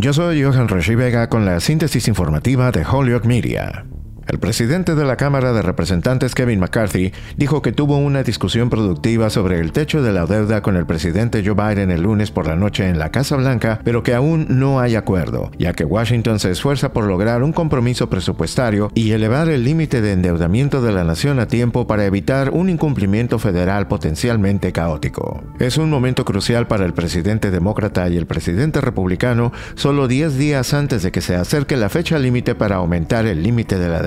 Yo soy Johan Rashi Vega con la síntesis informativa de Holyoke Media. El presidente de la Cámara de Representantes, Kevin McCarthy, dijo que tuvo una discusión productiva sobre el techo de la deuda con el presidente Joe Biden el lunes por la noche en la Casa Blanca, pero que aún no hay acuerdo, ya que Washington se esfuerza por lograr un compromiso presupuestario y elevar el límite de endeudamiento de la nación a tiempo para evitar un incumplimiento federal potencialmente caótico. Es un momento crucial para el presidente demócrata y el presidente republicano solo 10 días antes de que se acerque la fecha límite para aumentar el límite de la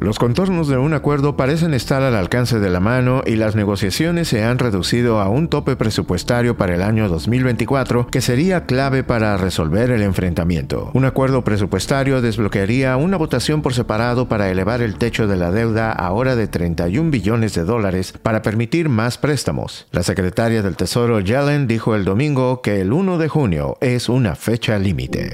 Los contornos de un acuerdo parecen estar al alcance de la mano y las negociaciones se han reducido a un tope presupuestario para el año 2024 que sería clave para resolver el enfrentamiento. Un acuerdo presupuestario desbloquearía una votación por separado para elevar el techo de la deuda ahora de 31 billones de dólares para permitir más préstamos. La secretaria del Tesoro Yellen dijo el domingo que el 1 de junio es una fecha límite.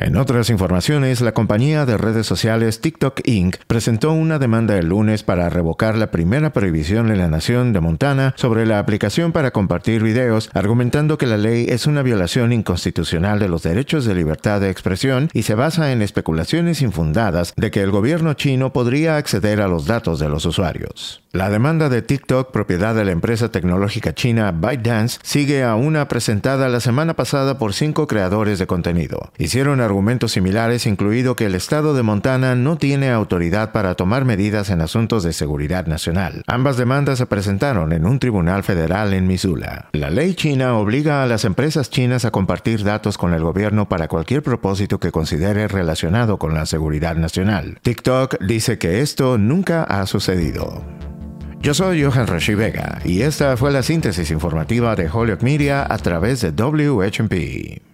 En otras informaciones, la compañía de redes sociales TikTok Inc. presentó una demanda el lunes para revocar la primera prohibición en la nación de Montana sobre la aplicación para compartir videos, argumentando que la ley es una violación inconstitucional de los derechos de libertad de expresión y se basa en especulaciones infundadas de que el gobierno chino podría acceder a los datos de los usuarios. La demanda de TikTok, propiedad de la empresa tecnológica china ByteDance, sigue a una presentada la semana pasada por cinco creadores de contenido. Hicieron argumentos similares, incluido que el estado de Montana no tiene autoridad para tomar medidas en asuntos de seguridad nacional. Ambas demandas se presentaron en un tribunal federal en Missoula. La ley china obliga a las empresas chinas a compartir datos con el gobierno para cualquier propósito que considere relacionado con la seguridad nacional. TikTok dice que esto nunca ha sucedido. Yo soy Johan Rashi Vega y esta fue la síntesis informativa de Holyoke Media a través de WHMP.